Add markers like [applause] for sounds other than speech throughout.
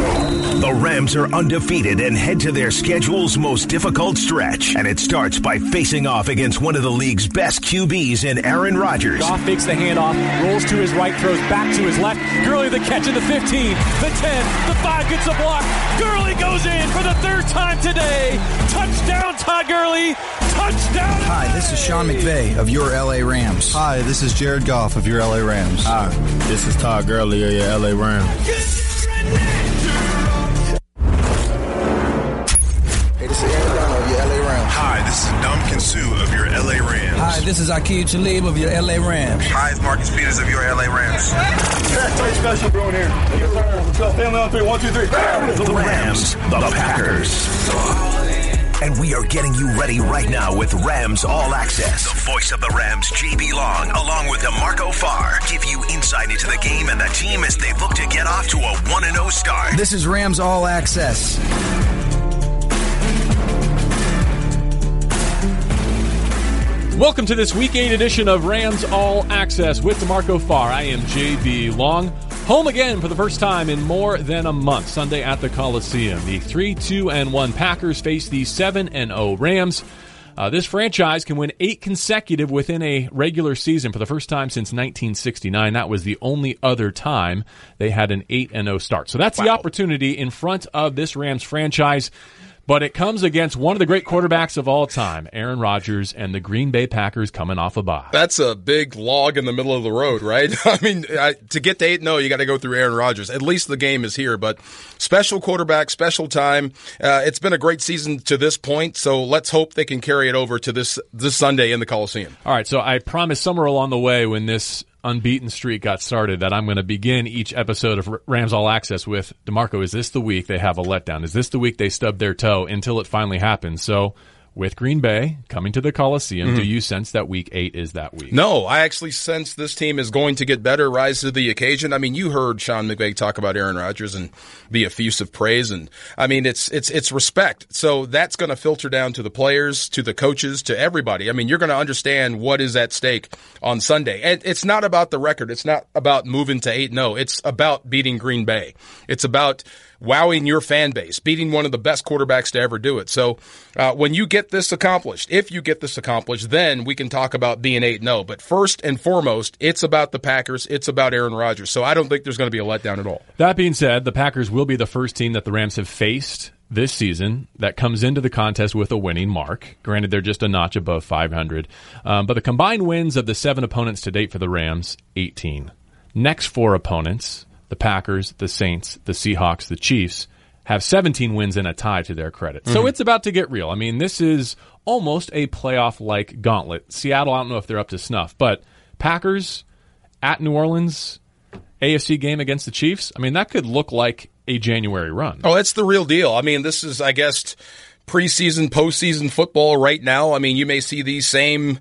The Rams are undefeated and head to their schedule's most difficult stretch. And it starts by facing off against one of the league's best QBs in Aaron Rodgers. Goff fakes the handoff, rolls to his right, throws back to his left. Gurley the catch at the 15, the 10, the 5 gets a block. Gurley goes in for the third time today. Touchdown, Todd Gurley. Touchdown. Hi, this is Sean McVay of your LA Rams. Hi, this is Jared Goff of your LA Rams. Hi, this is Todd Gurley of your LA Rams. Is Ndamukong Suh of your LA Rams. Hi, this is Aqib Talib of your LA Rams. Hi, it's Marcus Peters of your LA Rams. Tight special bro here. Let's go. Family on three. One, two, three. The Rams, the Packers. And we are getting you ready right now with Rams All Access. The voice of the Rams, JB Long, along with DeMarco Farr, give you insight into the game and the team as they look to get off to a 1 0 start. This is Rams All Access. Welcome to this Week 8 edition of Rams All Access with DeMarco Farr. I am JB Long. Home again for the first time in more than a month. Sunday at the Coliseum. The 3 2 and 1 Packers face the 7 and 0 Rams. Uh, this franchise can win eight consecutive within a regular season for the first time since 1969. That was the only other time they had an 8 and 0 start. So that's wow. the opportunity in front of this Rams franchise but it comes against one of the great quarterbacks of all time, Aaron Rodgers, and the Green Bay Packers coming off a bye. That's a big log in the middle of the road, right? [laughs] I mean, I, to get to 8 0, you got to go through Aaron Rodgers. At least the game is here, but special quarterback, special time. Uh, it's been a great season to this point, so let's hope they can carry it over to this, this Sunday in the Coliseum. All right, so I promise somewhere along the way when this unbeaten streak got started that I'm going to begin each episode of Rams All Access with DeMarco. Is this the week they have a letdown? Is this the week they stub their toe until it finally happens? So with Green Bay coming to the Coliseum, mm-hmm. do you sense that week eight is that week? No, I actually sense this team is going to get better, rise to the occasion. I mean, you heard Sean McVay talk about Aaron Rodgers and the effusive praise, and I mean, it's it's it's respect. So that's going to filter down to the players, to the coaches, to everybody. I mean, you're going to understand what is at stake on Sunday, and it's not about the record. It's not about moving to eight. No, it's about beating Green Bay. It's about wowing your fan base, beating one of the best quarterbacks to ever do it. So uh, when you get this accomplished, if you get this accomplished, then we can talk about being 8 0. But first and foremost, it's about the Packers. It's about Aaron Rodgers. So I don't think there's going to be a letdown at all. That being said, the Packers will be the first team that the Rams have faced this season that comes into the contest with a winning mark. Granted, they're just a notch above 500. Um, but the combined wins of the seven opponents to date for the Rams, 18. Next four opponents, the Packers, the Saints, the Seahawks, the Chiefs have 17 wins and a tie to their credit. Mm-hmm. So it's about to get real. I mean, this is almost a playoff like gauntlet. Seattle, I don't know if they're up to snuff, but Packers at New Orleans, AFC game against the Chiefs, I mean, that could look like a January run. Oh, it's the real deal. I mean, this is, I guess, preseason, postseason football right now. I mean, you may see these same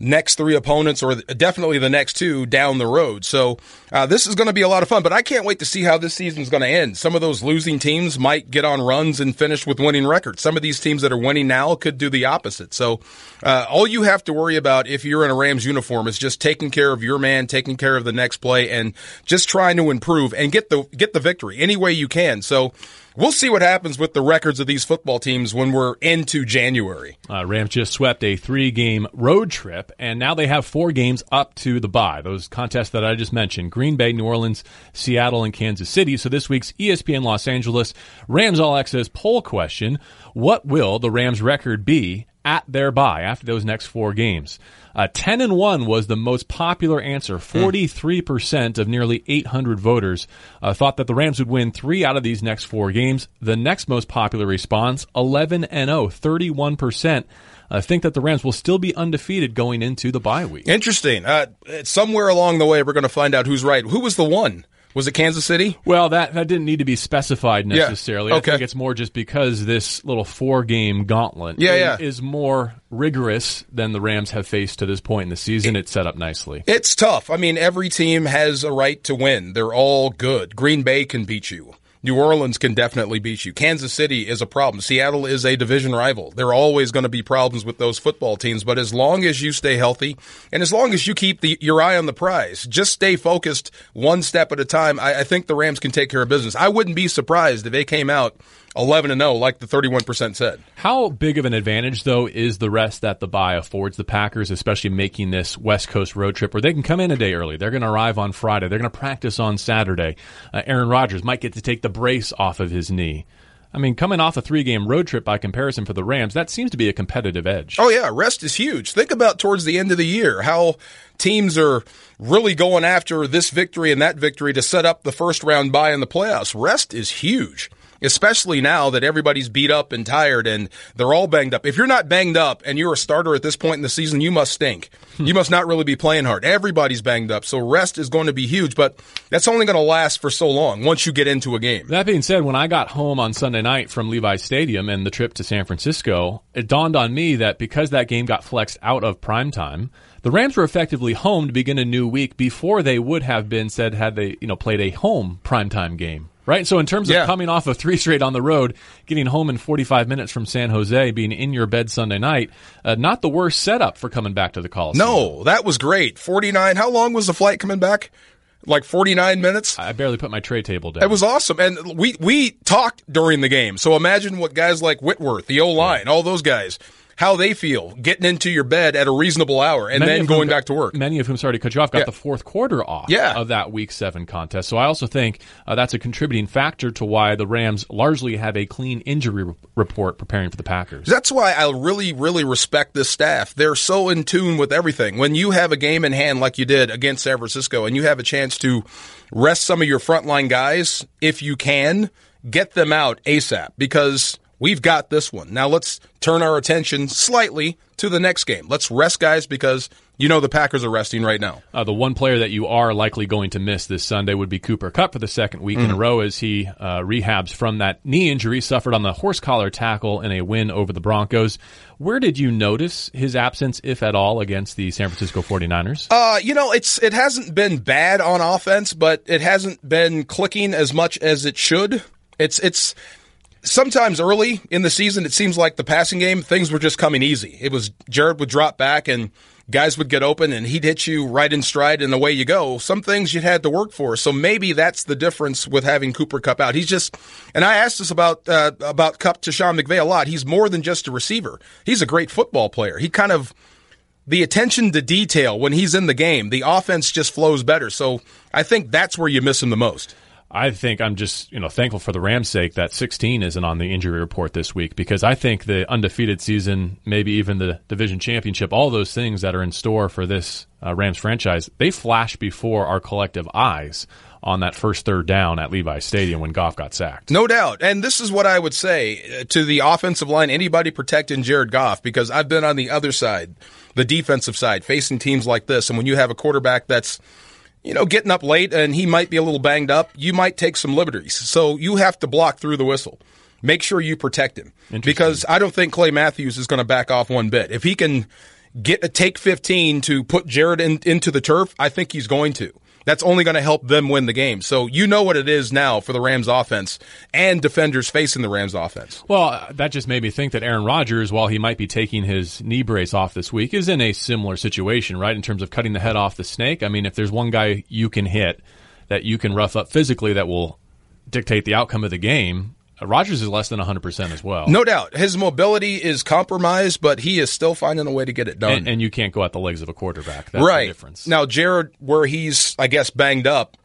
next three opponents, or definitely the next two down the road. So uh, this is going to be a lot of fun. But I can't wait to see how this season is going to end. Some of those losing teams might get on runs and finish with winning records. Some of these teams that are winning now could do the opposite. So uh, all you have to worry about if you're in a Rams uniform is just taking care of your man, taking care of the next play, and just trying to improve and get the get the victory any way you can. So We'll see what happens with the records of these football teams when we're into January. Uh, Rams just swept a three game road trip, and now they have four games up to the bye. Those contests that I just mentioned Green Bay, New Orleans, Seattle, and Kansas City. So this week's ESPN Los Angeles Rams All Access poll question What will the Rams record be at their bye after those next four games? Uh, 10 and 1 was the most popular answer. 43% of nearly 800 voters uh, thought that the Rams would win three out of these next four games. The next most popular response, 11 and 0, 31%. I think that the Rams will still be undefeated going into the bye week. Interesting. Uh, somewhere along the way, we're going to find out who's right. Who was the one? Was it Kansas City? Well, that, that didn't need to be specified necessarily. Yeah. Okay. I think it's more just because this little four game gauntlet yeah, is, yeah. is, more rigorous than the Rams have faced to this point in the season. It, it's set up nicely. It's tough. I mean, every team has a right to win. They're all good. Green Bay can beat you. New Orleans can definitely beat you. Kansas City is a problem. Seattle is a division rival. There are always going to be problems with those football teams, but as long as you stay healthy and as long as you keep the, your eye on the prize, just stay focused one step at a time, I, I think the Rams can take care of business. I wouldn't be surprised if they came out 11 and 0 like the 31% said. How big of an advantage though is the rest that the bye affords the Packers, especially making this West Coast road trip where they can come in a day early. They're going to arrive on Friday. They're going to practice on Saturday. Uh, Aaron Rodgers might get to take the brace off of his knee. I mean, coming off a three game road trip by comparison for the Rams, that seems to be a competitive edge. Oh, yeah. Rest is huge. Think about towards the end of the year how teams are really going after this victory and that victory to set up the first round bye in the playoffs. Rest is huge especially now that everybody's beat up and tired and they're all banged up. If you're not banged up and you're a starter at this point in the season, you must stink. Hmm. you must not really be playing hard. Everybody's banged up. So rest is going to be huge, but that's only going to last for so long once you get into a game. That being said, when I got home on Sunday night from Levi Stadium and the trip to San Francisco, it dawned on me that because that game got flexed out of prime time, the Rams were effectively home to begin a new week before they would have been said had they, you know, played a home primetime game right? So in terms of yeah. coming off of three straight on the road, getting home in 45 minutes from San Jose, being in your bed Sunday night, uh, not the worst setup for coming back to the Coliseum. No, that was great. 49. How long was the flight coming back? Like 49 minutes? I barely put my tray table down. It was awesome. And we, we talked during the game. So imagine what guys like Whitworth, the O line, yeah. all those guys how they feel getting into your bed at a reasonable hour and many then going back to work. Many of whom, sorry to cut you off, got yeah. the fourth quarter off yeah. of that Week 7 contest. So I also think uh, that's a contributing factor to why the Rams largely have a clean injury re- report preparing for the Packers. That's why I really, really respect this staff. They're so in tune with everything. When you have a game in hand like you did against San Francisco and you have a chance to rest some of your frontline guys, if you can, get them out ASAP because we've got this one. Now let's turn our attention slightly to the next game. Let's rest guys because you know the Packers are resting right now. Uh, the one player that you are likely going to miss this Sunday would be Cooper Kupp for the second week mm. in a mm. row as he uh, rehabs from that knee injury suffered on the horse collar tackle in a win over the Broncos. Where did you notice his absence, if at all, against the San Francisco 49ers? Uh, you know, it's it hasn't been bad on offense, but it hasn't been clicking as much as it should. It's it's sometimes early in the season, it seems like the passing game, things were just coming easy. It was Jared would drop back and guys would get open and he'd hit you right in stride and away you go. Some things you had to work for. So maybe that's the difference with having Cooper Kupp out. He's just, and I asked this about, uh, about Kupp to Sean McVay a lot. He's more than just a receiver. He's a great football player. He kind of, the attention to detail when he's in the game, the offense just flows better. So I think that's where you miss him the most. I think I'm just you know thankful for the Rams' sake that 16 isn't on the injury report this week because I think the undefeated season, maybe even the division championship, all those things that are in store for this uh, Rams franchise, they flash before our collective eyes on that first third down at Levi Stadium when Goff got sacked. No doubt. And this is what I would say uh, to the offensive line, anybody protecting Jared Goff, because I've been on the other side, the defensive side, facing teams like this. And when you have a quarterback that's you know, getting up late and he might be a little banged up, you might take some liberties. So you have to block through the whistle. Make sure you protect him because I don't think Clay Matthews is going to back off one bit. If he can get a take 15 to put Jared in, into the turf, I think he's going to that's only going to help them win the game. So you know what it is now for the Rams offense and defenders facing the Rams offense. Well, uh, that just made me think that Aaron Rodgers, while he might be taking his knee brace off this week, is in a similar situation, right? In terms of cutting the head off the snake. I mean, if there's one guy you can hit that you can rough up physically that will dictate the outcome of the game, Rodgers is less than 100% as well. No doubt. His mobility is compromised, but he is still finding a way to get it done. And, and you can't go at the legs of a quarterback. That's right. the difference. Now, Jared, where he's, I guess, banged up,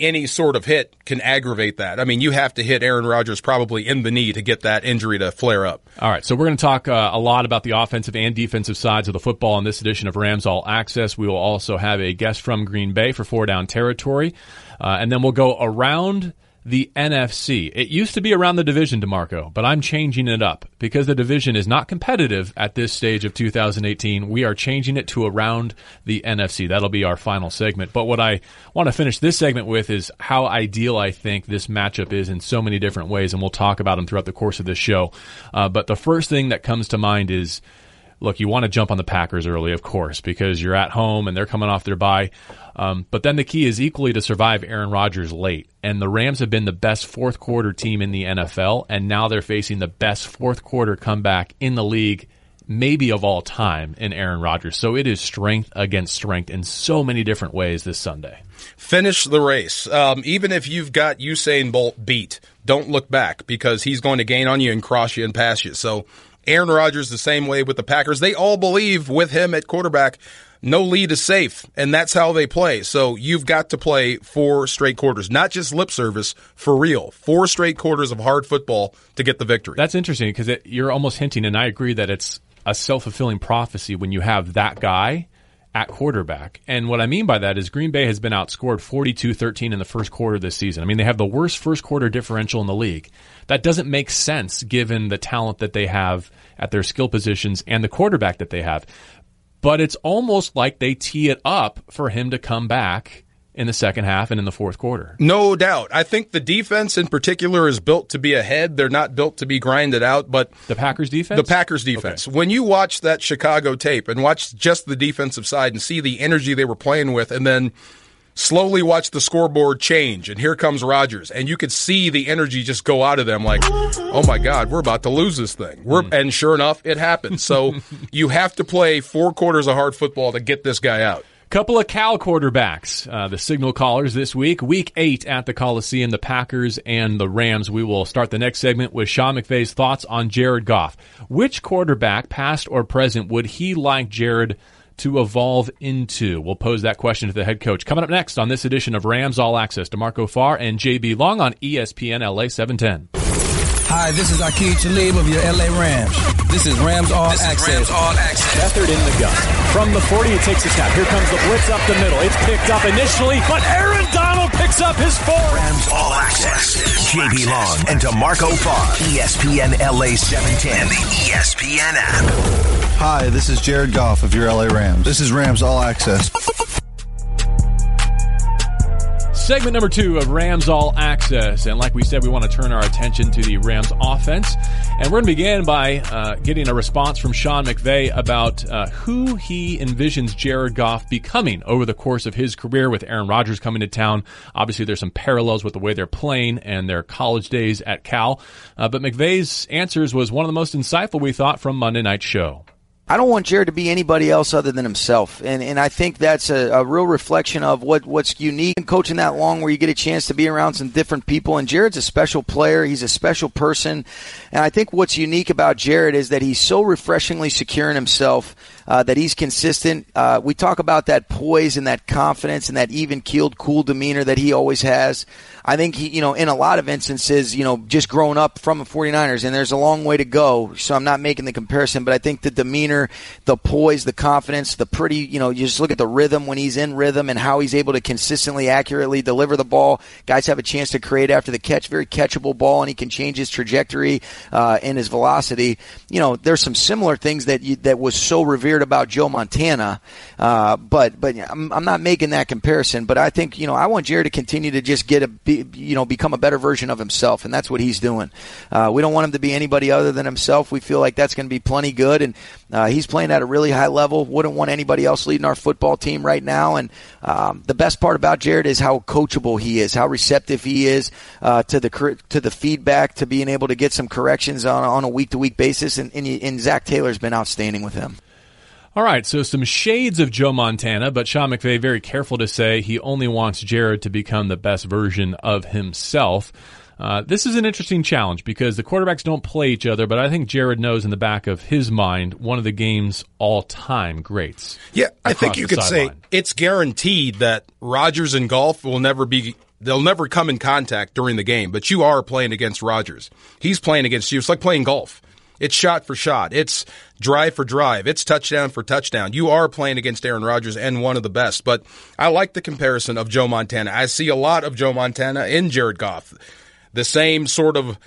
any sort of hit can aggravate that. I mean, you have to hit Aaron Rodgers probably in the knee to get that injury to flare up. All right, so we're going to talk uh, a lot about the offensive and defensive sides of the football in this edition of Rams All Access. We will also have a guest from Green Bay for four down territory, uh, and then we'll go around the NFC. It used to be around the division, DeMarco, but I'm changing it up because the division is not competitive at this stage of 2018. We are changing it to around the NFC. That'll be our final segment. But what I want to finish this segment with is how ideal I think this matchup is in so many different ways, and we'll talk about them throughout the course of this show. Uh, but the first thing that comes to mind is look, you want to jump on the Packers early, of course, because you're at home and they're coming off their bye. Um, but then the key is equally to survive Aaron Rodgers late. And the Rams have been the best fourth quarter team in the NFL, and now they're facing the best fourth quarter comeback in the league, maybe of all time, in Aaron Rodgers. So it is strength against strength in so many different ways this Sunday. Finish the race. Um, even if you've got Usain Bolt beat, don't look back because he's going to gain on you and cross you and pass you. So Aaron Rodgers the same way with the Packers. They all believe with him at quarterback, no lead is safe, and that's how they play. So you've got to play four straight quarters, not just lip service, for real. Four straight quarters of hard football to get the victory. That's interesting because you're almost hinting, and I agree that it's a self fulfilling prophecy when you have that guy at quarterback. And what I mean by that is Green Bay has been outscored 42-13 in the first quarter this season. I mean, they have the worst first quarter differential in the league. That doesn't make sense given the talent that they have at their skill positions and the quarterback that they have. But it's almost like they tee it up for him to come back in the second half and in the fourth quarter. No doubt. I think the defense in particular is built to be ahead. They're not built to be grinded out, but the Packers defense? The Packers defense. Okay. When you watch that Chicago tape and watch just the defensive side and see the energy they were playing with and then slowly watch the scoreboard change and here comes Rodgers and you could see the energy just go out of them like oh my god we're about to lose this thing we're mm. and sure enough it happened so [laughs] you have to play four quarters of hard football to get this guy out Couple of Cal quarterbacks, uh, the signal callers this week. Week eight at the Coliseum, the Packers and the Rams. We will start the next segment with Sean McVay's thoughts on Jared Goff. Which quarterback, past or present, would he like Jared to evolve into? We'll pose that question to the head coach. Coming up next on this edition of Rams All Access DeMarco Farr and JB Long on ESPN LA 710. Hi, this is Aqib Talib of your LA Rams. This is Rams All this Access. Rams All Access. Beathard in the gun. From the 40, he takes a snap. Here comes the blitz up the middle. It's picked up initially, but Aaron Donald picks up his four. Rams All Access. JB Long and DeMarco Farr. ESPN LA 710 and the ESPN app. Hi, this is Jared Goff of your LA Rams. This is Rams All Access. Segment number two of Rams All Access. And like we said, we want to turn our attention to the Rams offense. And we're going to begin by uh, getting a response from Sean McVay about uh, who he envisions Jared Goff becoming over the course of his career with Aaron Rodgers coming to town. Obviously, there's some parallels with the way they're playing and their college days at Cal. Uh, but McVay's answers was one of the most insightful we thought from Monday Night's show. I don't want Jared to be anybody else other than himself, and and I think that's a, a, real reflection of what what's unique in coaching that long, where you get a chance to be around some different people. And Jared's a special player; he's a special person, and I think what's unique about Jared is that he's so refreshingly secure in himself uh, that he's consistent. Uh, we talk about that poise and that confidence and that even keeled, cool demeanor that he always has. I think he, you know, in a lot of instances, you know, just growing up from the 49ers, and there's a long way to go. So I'm not making the comparison, but I think the demeanor, the poise, the confidence, the pretty, you know, you just look at the rhythm when he's in rhythm and how he's able to consistently, accurately deliver the ball. Guys have a chance to create after the catch, very catchable ball, and he can change his trajectory uh, and his velocity. You know, there's some similar things that you, that was so revered about Joe Montana, uh, but but I'm, I'm, not making that comparison. But I think you know I want Jared to continue to just get a be, you know become a better version of himself, and that's what he's doing. Uh, we don't want him to be anybody other than himself. We feel like that's going to be plenty good, and uh, he's playing at a really high level. Wouldn't want anybody else leading our football team right now. And um, the best part about Jared is how coachable he is, how receptive he is uh, to the to the feedback, to being able to get some corrections on, on a week to week basis. And, and, and Zac Taylor's been outstanding with him. All right, so some shades of Joe Montana, but Sean McVay very careful to say he only wants Jared to become the best version of himself. Uh, this is an interesting challenge because the quarterbacks don't play each other, but I think Jared knows in the back of his mind one of the game's all-time greats. Yeah, I think you could say line. it's guaranteed that Rodgers and Goff will never be they'll never come in contact during the game, but you are playing against Rodgers. He's playing against you. It's like playing golf. It's shot for shot. It's drive for drive. It's touchdown for touchdown. You are playing against Aaron Rodgers and one of the best. But I like the comparison of Joe Montana. I see a lot of Joe Montana in Jared Goff. The same sort of,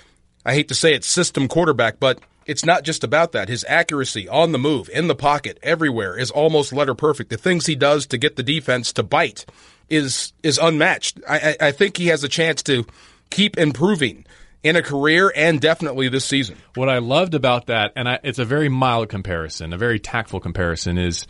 I hate to say it, system quarterback, but it's not just about that. His accuracy on the move, in the pocket, everywhere is almost letter perfect. The things he does to get the defense to bite is is unmatched. I, I, I think he has a chance to keep improving in a career and definitely this season. What I loved about that, and I, it's a very mild comparison, a very tactful comparison, is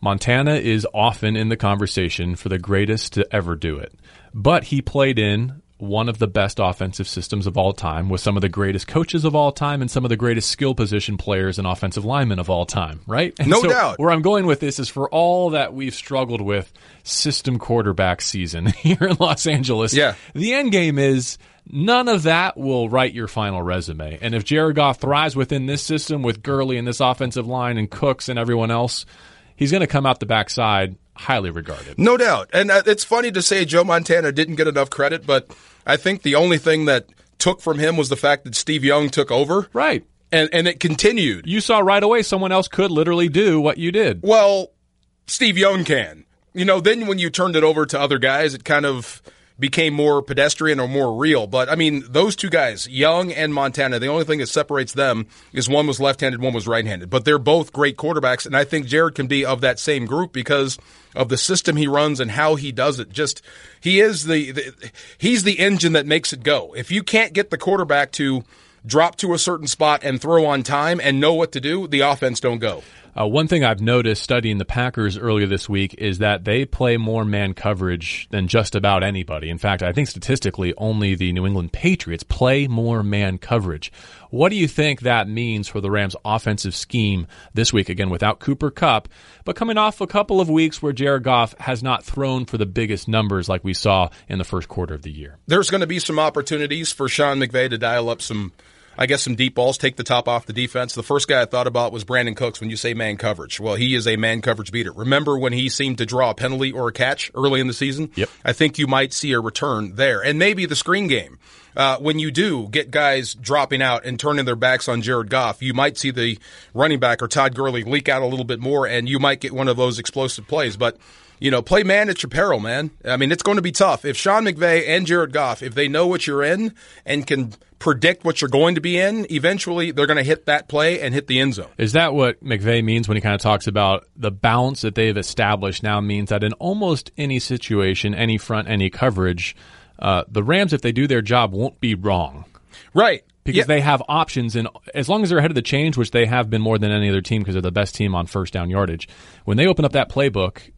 Montana is often in the conversation for the greatest to ever do it. But he played in one of the best offensive systems of all time with some of the greatest coaches of all time and some of the greatest skill position players and offensive linemen of all time, right? [laughs] And no so doubt. Where I'm going with this is for all that we've struggled with system quarterback season [laughs] here in Los Angeles. Yeah. The end game is none of that will write your final resume. And if Jared Goff thrives within this system with Gurley and this offensive line and Cooks and everyone else, he's going to come out the backside highly regarded. No doubt. And uh, it's funny to say Joe Montana didn't get enough credit, but I think the only thing that took from him was the fact that Steve Young took over. Right. And and it continued. You saw right away someone else could literally do what you did. Well, Steve Young can. You know, then when you turned it over to other guys, it kind of became more pedestrian or more real. But I mean, those two guys, Young and Montana, the only thing that separates them is one was left handed, one was right handed. But they're both great quarterbacks. And I think Jared can be of that same group because of the system he runs and how he does it. Just, he is the, the he's the engine that makes it go. If you can't get the quarterback to drop to a certain spot and throw on time and know what to do, the offense don't go. Uh, one thing I've noticed studying the Packers earlier this week is that they play more man coverage than just about anybody. In fact, I think statistically, only the New England Patriots play more man coverage. What do you think that means for the Rams' offensive scheme this week? Again, without Cooper Kupp, but coming off a couple of weeks where Jared Goff has not thrown for the biggest numbers like we saw in the first quarter of the year. There's going to be some opportunities for Sean McVay to dial up some I guess some deep balls, take the top off the defense. The first guy I thought about was Brandin Cooks when you say man coverage. Well, he is a man coverage beater. Remember when he seemed to draw a penalty or a catch early in the season? Yep. I think you might see a return there. And maybe the screen game. Uh, when you do get guys dropping out and turning their backs on Jared Goff, you might see the running back or Todd Gurley leak out a little bit more, and you might get one of those explosive plays. But you know, play man at your peril, man. I mean, it's going to be tough. If Sean McVay and Jared Goff, if they know what you're in and can predict what you're going to be in, eventually they're going to hit that play and hit the end zone. Is that what McVay means when he kind of talks about the balance that they've established now means that in almost any situation, any front, any coverage, uh, the Rams, if they do their job, won't be wrong. Right. Because yeah. they have options, and as long as they're ahead of the change, which they have been more than any other team because they're the best team on first down yardage, when they open up that playbook,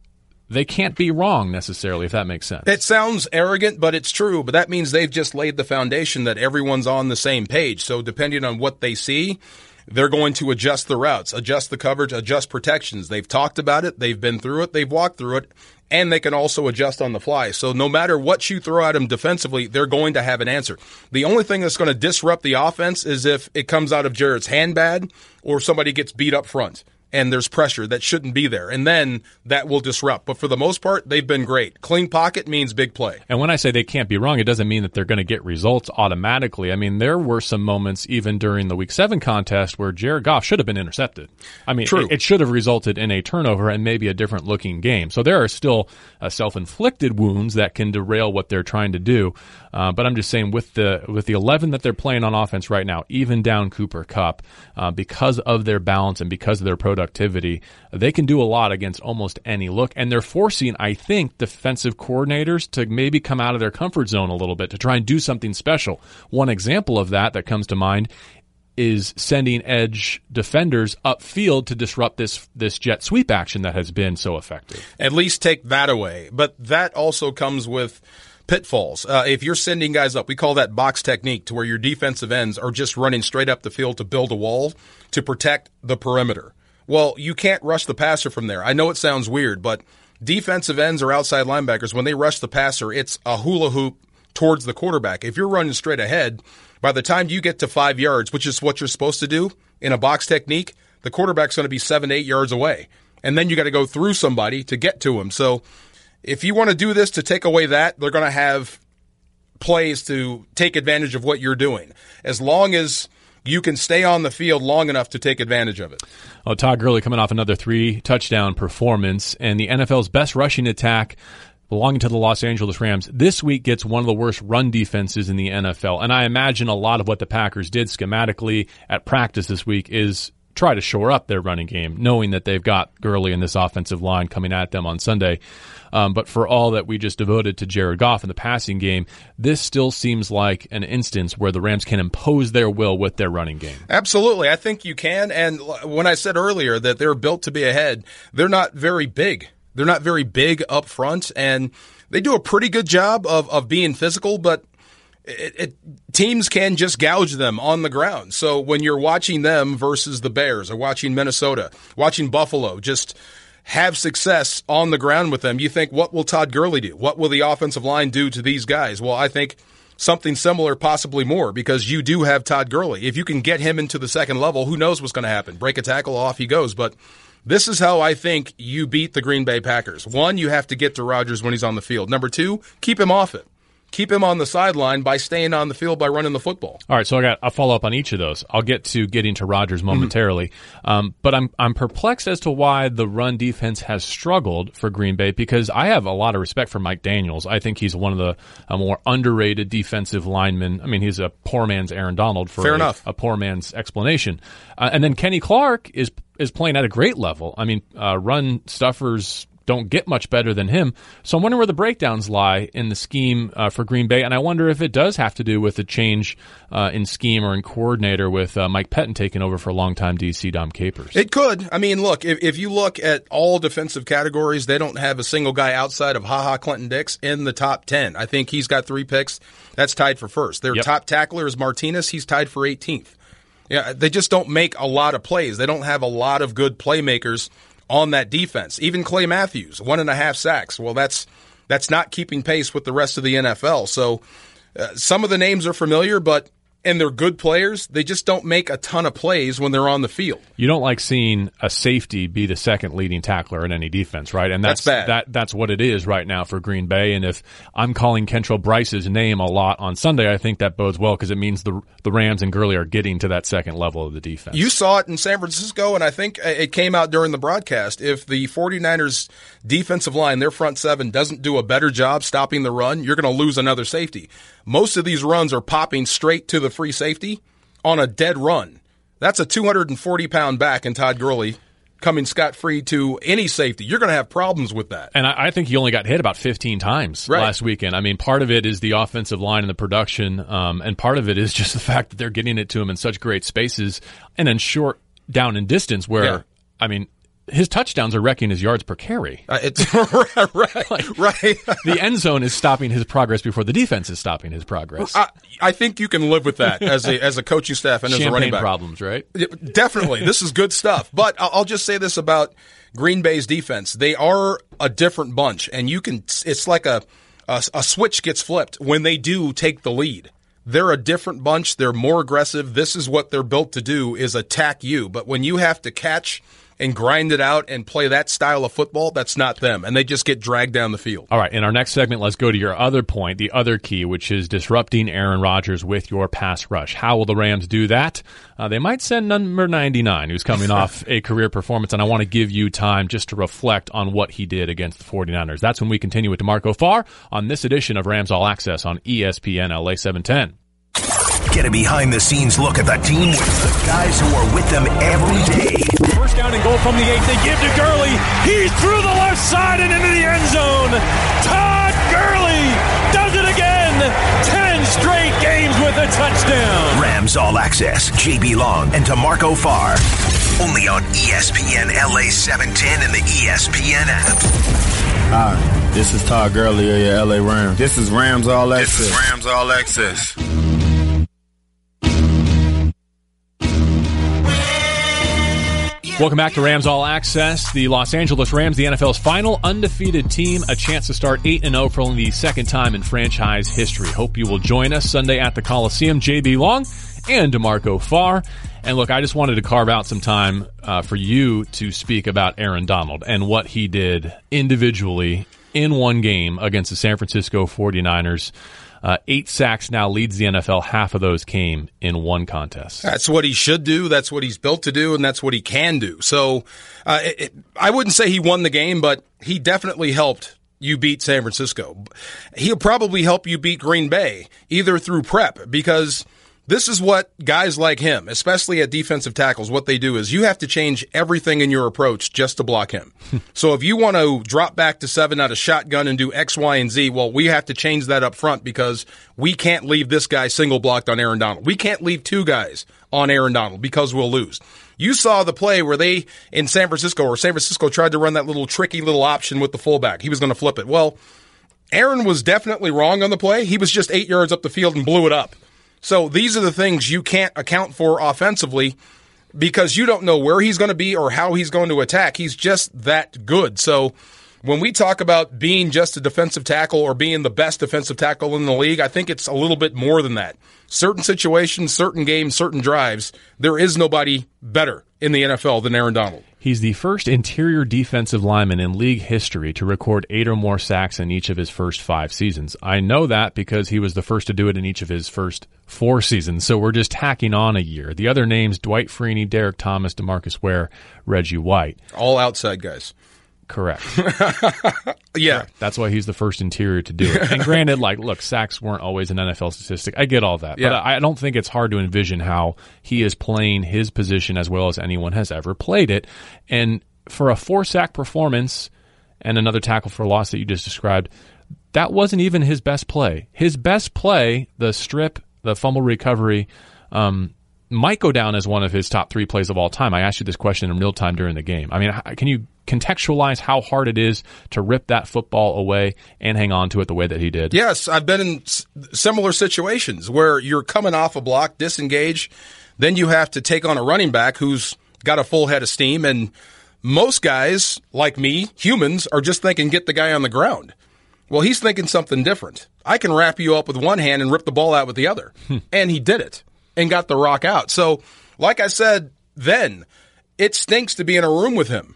they can't be wrong necessarily, if that makes sense. It sounds arrogant, but it's true. But that means they've just laid the foundation that everyone's on the same page. So depending on what they see, they're going to adjust the routes, adjust the coverage, adjust protections. They've talked about it, they've been through it, they've walked through it, and they can also adjust on the fly. So no matter what you throw at them defensively, they're going to have an answer. The only thing that's going to disrupt the offense is if it comes out of Jared's hand bad or somebody gets beat up front and there's pressure that shouldn't be there. And then that will disrupt. But for the most part, they've been great. Clean pocket means big play. And when I say they can't be wrong, it doesn't mean that they're going to get results automatically. I mean, there were some moments even during the week seven contest where Jared Goff should have been intercepted. I mean, True. It, it should have resulted in a turnover and maybe a different looking game. So there are still uh, self inflicted wounds that can derail what they're trying to do. Uh, but I'm just saying with the with the 11 that they're playing on offense right now, even down Cooper Kupp, uh, because of their balance and because of their productivity, they can do a lot against almost any look. And they're forcing, I think, defensive coordinators to maybe come out of their comfort zone a little bit to try and do something special. One example of that that comes to mind is sending edge defenders upfield to disrupt this this jet sweep action that has been so effective. At least take that away. But that also comes with pitfalls. Uh, if you're sending guys up, we call that box technique to where your defensive ends are just running straight up the field to build a wall to protect the perimeter. Well, you can't rush the passer from there. I know it sounds weird, but defensive ends or outside linebackers, when they rush the passer, it's a hula hoop towards the quarterback. If you're running straight ahead, by the time you get to five yards, which is what you're supposed to do in a box technique, the quarterback's going to be seven, eight yards away. And then you got to go through somebody to get to him. So if you want to do this to take away that, they're going to have plays to take advantage of what you're doing. As long as you can stay on the field long enough to take advantage of it. Oh, Todd Gurley coming off another three touchdown performance, and the NFL's best rushing attack belonging to the Los Angeles Rams this week gets one of the worst run defenses in the NFL. And I imagine a lot of what the Packers did schematically at practice this week is try to shore up their running game, knowing that they've got Gurley in this offensive line coming at them on Sunday. Um, but for all that we just devoted to Jared Goff in the passing game, this still seems like an instance where the Rams can impose their will with their running game. Absolutely. I think you can. And when I said earlier that they're built to be ahead, they're not very big. They're not very big up front. And they do a pretty good job of, of being physical, but it, it, teams can just gouge them on the ground. So when you're watching them versus the Bears or watching Minnesota, watching Buffalo, just have success on the ground with them, you think, what will Todd Gurley do? What will the offensive line do to these guys? Well, I think something similar, possibly more, because you do have Todd Gurley. If you can get him into the second level, who knows what's going to happen? Break a tackle, off he goes. But this is how I think you beat the Green Bay Packers. One, you have to get to Rodgers when he's on the field. Number two, keep him off it keep him on the sideline by staying on the field by running the football. All right, so I got a follow up on each of those. I'll get to getting to Rodgers momentarily, mm-hmm. um, but I'm I'm perplexed as to why the run defense has struggled for Green Bay because I have a lot of respect for Mike Daniels. I think he's one of the more underrated defensive linemen. I mean, he's a poor man's Aaron Donald for Fair a, enough. a poor man's explanation. Uh, and then Kenny Clark is is playing at a great level. I mean, uh, run stuffers don't get much better than him. So I'm wondering where the breakdowns lie in the scheme uh, for Green Bay, and I wonder if it does have to do with the change uh, in scheme or in coordinator with uh, Mike Pettine taking over for a longtime DC Dom Capers. It could. I mean, look, if, if you look at all defensive categories, they don't have a single guy outside of Ha Ha Clinton-Dix in the top 10. I think he's got three picks. That's tied for first. Their yep. top tackler is Martinez. He's tied for 18th. Yeah, they just don't make a lot of plays. They don't have a lot of good playmakers on that defense. Even Clay Matthews, one and a half sacks. Well, that's that's not keeping pace with the rest of the NFL. So uh, some of the names are familiar, but and they're good players. They just don't make a ton of plays when they're on the field. You don't like seeing a safety be the second leading tackler in any defense, right? And that's, that's that that's what it is right now for Green Bay. And if I'm calling Kentrell Brice's name a lot on Sunday, I think that bodes well because it means the the Rams and Gurley are getting to that second level of the defense. You saw it in San Francisco, and I think it came out during the broadcast. If the 49ers defensive line, their front seven, doesn't do a better job stopping the run, you're going to lose another safety. Most of these runs are popping straight to the free safety on a dead run. That's a 240 pound back in Todd Gurley coming scot free to any safety. You're going to have problems with that. And I, I, think he only got hit about 15 times right. last weekend. I mean, part of it is the offensive line and the production, um, and part of it is [laughs] just the fact that they're getting it to him in such great spaces and in short down in distance where, yeah. I mean, his touchdowns are wrecking his yards per carry. Uh, it's [laughs] right, like, right. [laughs] the end zone is stopping his progress before the defense is stopping his progress. I, I think you can live with that as a as a coaching staff and Champagne as a running back. problems, right? Definitely, this is good stuff. But I'll just say this about Green Bay's defense: they are a different bunch, and you can. It's like a a, a switch gets flipped when they do take the lead. They're a different bunch. They're more aggressive. This is what they're built to do: is attack you. But when you have to catch and grind it out and play that style of football, that's not them. And they just get dragged down the field. All right. In our next segment, let's go to your other point, the other key, which is disrupting Aaron Rodgers with your pass rush. How will the Rams do that? Uh, they might send number 99, who's coming off [laughs] a career performance, and I want to give you time just to reflect on what he did against the 49ers. That's when we continue with DeMarco Farr on this edition of Rams All Access on ESPN LA 710. Get a behind the scenes look at the team with the guys who are with them every day. First down and goal from the eight. They give to Gurley. He's through the left side and into the end zone. Todd Gurley does it again. 10 straight games with a touchdown. Rams All Access. JB Long and DeMarco Farr. Only on ESPN LA 710 and the ESPN app. Hi, this is Todd Gurley of your LA Rams. This is Rams All Access. This is Rams All Access. Welcome back to Rams All Access. The Los Angeles Rams, the NFL's final undefeated team, a chance to start 8 0 for only the second time in franchise history. Hope you will join us Sunday at the Coliseum. JB Long and DeMarco Farr. And look, I just wanted to carve out some time uh, for you to speak about Aaron Donald and what he did individually in one game against the San Francisco 49ers. Uh, eight sacks now leads the NFL. Half of those came in one contest. That's what he should do. That's what he's built to do, and that's what he can do. So uh, it, it, I wouldn't say he won the game, but he definitely helped you beat San Francisco. He'll probably help you beat Green Bay, either through prep, because this is what guys like him, especially at defensive tackles, what they do is you have to change everything in your approach just to block him. [laughs] so if you want to drop back to seven out of shotgun and do X, Y, and Z, well, we have to change that up front because we can't leave this guy single blocked on Aaron Donald. We can't leave two guys on Aaron Donald because we'll lose. You saw the play where they in San Francisco or San Francisco tried to run that little tricky little option with the fullback. He was going to flip it. Well, Aaron was definitely wrong on the play. He was just eight yards up the field and blew it up. So these are the things you can't account for offensively because you don't know where he's going to be or how he's going to attack. He's just that good. So when we talk about being just a defensive tackle or being the best defensive tackle in the league, I think it's a little bit more than that. Certain situations, certain games, certain drives, there is nobody better in the NFL than Aaron Donald. He's the first interior defensive lineman in league history to record eight or more sacks in each of his first five seasons. I know that because he was the first to do it in each of his first four seasons. So we're just tacking on a year. The other names: Dwight Freeney, Derrick Thomas, Demarcus Ware, Reggie White. All outside guys. Correct. [laughs] yeah. Correct. That's why he's the first interior to do it. And granted, like, look, sacks weren't always an NFL statistic. I get all that. Yeah. But I don't think it's hard to envision how he is playing his position as well as anyone has ever played it. And for a four sack performance and another tackle for loss that you just described, that wasn't even his best play. His best play, the strip, the fumble recovery, um, might go down as one of his top three plays of all time. I asked you this question in real time during the game. I mean, can you contextualize how hard it is to rip that football away and hang on to it the way that he did? Yes, I've been in similar situations where you're coming off a block, disengage, then you have to take on a running back who's got a full head of steam and most guys like me, humans, are just thinking get the guy on the ground. Well, he's thinking something different. I can wrap you up with one hand and rip the ball out with the other. Hmm. and he did it and got the rock out. So, like I said then, it stinks to be in a room with him,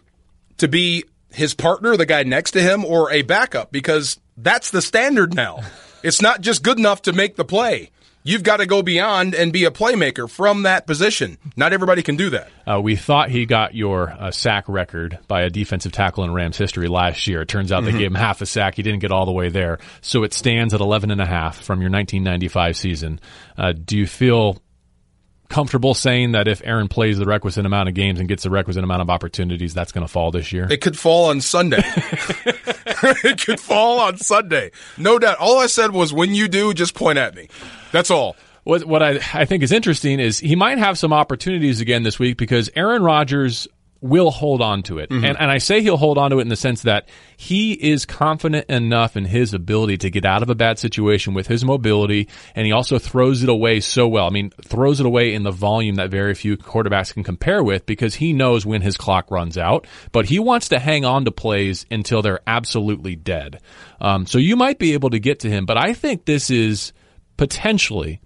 to be his partner, the guy next to him, or a backup, because that's the standard now. It's not just good enough to make the play. You've got to go beyond and be a playmaker from that position. Not everybody can do that. Uh, we thought he got your uh, sack record by a defensive tackle in Rams history last year. It turns out Mhm. they gave him half a sack. He didn't get all the way there. So it stands at 11 and a half from your 1995 season. Uh, do you feel comfortable saying that if Aaron plays the requisite amount of games and gets the requisite amount of opportunities, that's going to fall this year? It could fall on Sunday. [laughs] it could fall on Sunday. No doubt. All I said was when you do, just point at me. That's all. What what I I think is interesting is he might have some opportunities again this week because Aaron Rodgers will hold on to it. Mhm. And and I say he'll hold on to it in the sense that he is confident enough in his ability to get out of a bad situation with his mobility and he also throws it away so well. I mean, throws it away in the volume that very few quarterbacks can compare with because he knows when his clock runs out, but he wants to hang on to plays until they're absolutely dead. Um, so you might be able to get to him, but I think this is potentially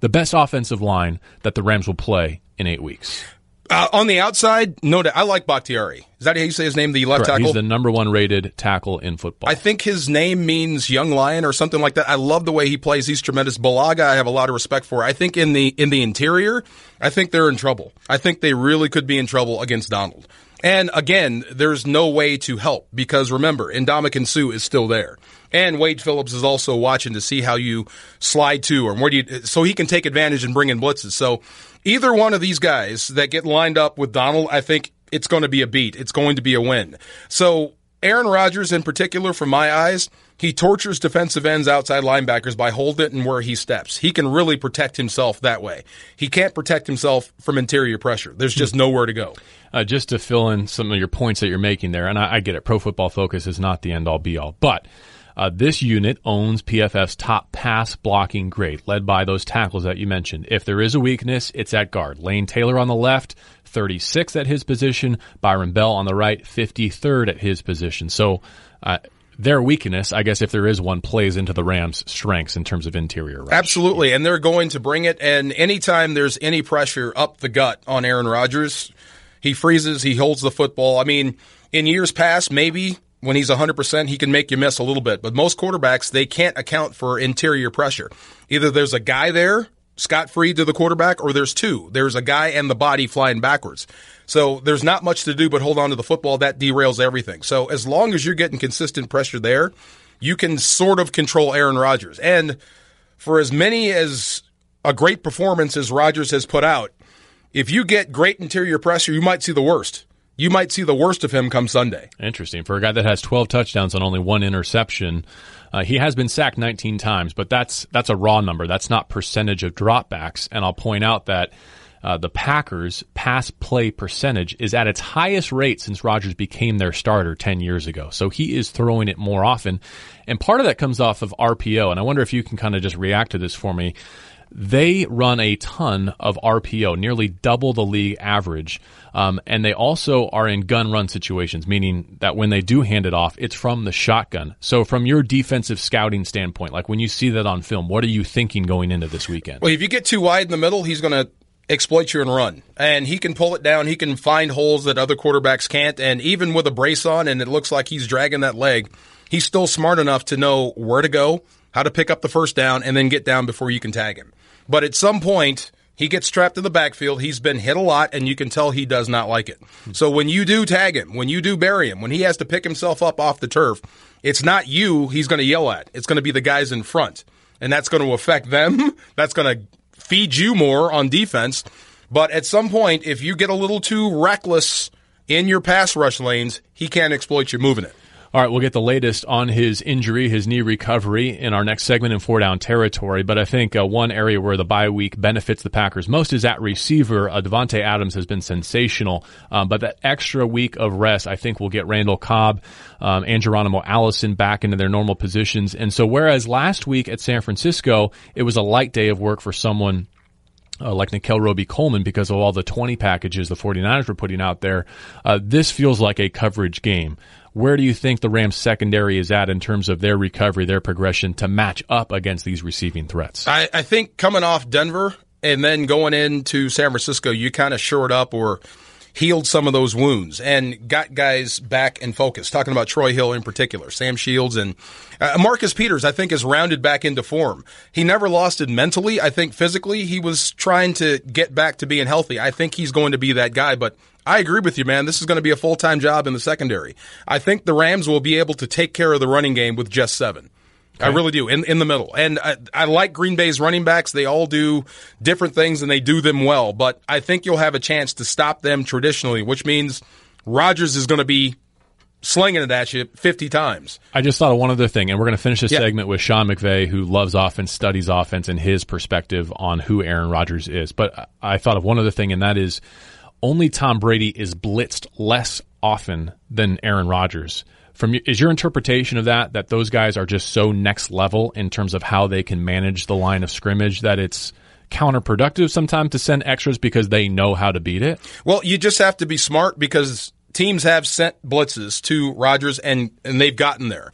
the best offensive line that the Rams will play in eight weeks. Uh, on the outside, no doubt. I like Bakhtiari. Is that how you say his name? The left Correct. tackle. He's the number one rated tackle in football. I think his name means young lion or something like that. I love the way he plays. He's tremendous. Bulaga, I have a lot of respect for. I think in the in the interior, I think they're in trouble. I think they really could be in trouble against Donald. And again, there's no way to help because remember, Ndamukong Suh is still there. And Wade Phillips is also watching to see how you slide to or where do you, so he can take advantage and bring in blitzes. So either one of these guys that get lined up with Donald, I think it's going to be a beat. It's going to be a win. So Aaron Rodgers in particular, from my eyes, he tortures defensive ends, outside linebackers by holding it and where he steps. He can really protect himself that way. He can't protect himself from interior pressure. There's just nowhere to go. uh, just to fill in some of your points that you're making there, and I, I get it. Pro Football Focus is not the end all be all, but uh, this unit owns PFF's top pass blocking grade, led by those tackles that you mentioned. If there is a weakness, it's at guard. Lane Taylor on the left, 36 at his position. Byron Bell on the right, 53rd at his position. So. Uh, their weakness, I guess, if there is one, plays into the Rams' strengths in terms of interior rush. Absolutely. And they're going to bring it. And anytime there's any pressure up the gut on Aaron Rodgers, he freezes, he holds the football. I mean, in years past, maybe when he's 100%, he can make you miss a little bit. But most quarterbacks, they can't account for interior pressure. Either there's a guy there, scot free to the quarterback, or there's two. There's a guy and the body flying backwards. So there's not much to do but hold on to the football. That derails everything. So as long as you're getting consistent pressure there, you can sort of control Aaron Rodgers. And for as many as a great performance as Rodgers has put out, if you get great interior pressure, you might see the worst. You might see the worst of him come Sunday. Interesting. For a guy that has 12 touchdowns on only one interception, uh, he has been sacked 19 times, but that's that's a raw number. That's not percentage of dropbacks. And I'll point out that uh, the Packers' pass play percentage is at its highest rate since Rodgers became their starter 10 years ago. So he is throwing it more often. And part of that comes off of RPO. And I wonder if you can kind of just react to this for me. They run a ton of RPO, nearly double the league average. Um, and they also are in gun run situations, meaning that when they do hand it off, it's from the shotgun. So, from your defensive scouting standpoint, like when you see that on film, what are you thinking going into this weekend? Well, if you get too wide in the middle, he's going to exploit you and run. And he can pull it down. He can find holes that other quarterbacks can't. And even with a brace on and it looks like he's dragging that leg, he's still smart enough to know where to go, how to pick up the first down, and then get down before you can tag him. But at some point, he gets trapped in the backfield. He's been hit a lot, and you can tell he does not like it. So when you do tag him, when you do bury him, when he has to pick himself up off the turf, it's not you he's going to yell at. It's going to be the guys in front. And that's going to affect them. [laughs] That's going to feed you more on defense. But at some point, if you get a little too reckless in your pass rush lanes, he can't exploit you moving it. All right, we'll get the latest on his injury, his knee recovery in our next segment in four down territory. But I think uh, one area where the bye week benefits the Packers most is at receiver. Uh, Davante Adams has been sensational, um, but that extra week of rest, I think, will get Randall Cobb um, and Geronimo Allison back into their normal positions. And so, whereas last week at San Francisco, it was a light day of work for someone uh, like Nickell Robey-Coleman because of all the 20 packages the 49ers were putting out there. Uh, this feels like a coverage game. Where do you think the Rams secondary is at in terms of their recovery, their progression to match up against these receiving threats? I, I think coming off Denver and then going into San Francisco, you kind of shored up or healed some of those wounds and got guys back in focus. Talking about Troy Hill in particular, Sam Shields and uh, Marcus Peters, I think, is rounded back into form. He never lost it mentally. I think physically he was trying to get back to being healthy. I think he's going to be that guy, but I agree with you, man. This is going to be a full time job in the secondary. I think the Rams will be able to take care of the running game with just seven. Okay. I really do in in the middle, and I, I, like Green Bay's running backs. They all do different things, and they do them well. But I think you'll have a chance to stop them traditionally, which means Rodgers is going to be slinging it at you 50 times. I just thought of one other thing, and we're going to finish this yeah. segment with Sean McVay, who loves offense, studies offense, and his perspective on who Aaron Rodgers is. But I thought of one other thing, and that is only Tom Brady is blitzed less often than Aaron Rodgers. From is your interpretation of that that those guys are just so next level in terms of how they can manage the line of scrimmage that it's counterproductive sometimes to send extras because they know how to beat it? Well, you just have to be smart because teams have sent blitzes to Rodgers and and they've gotten there.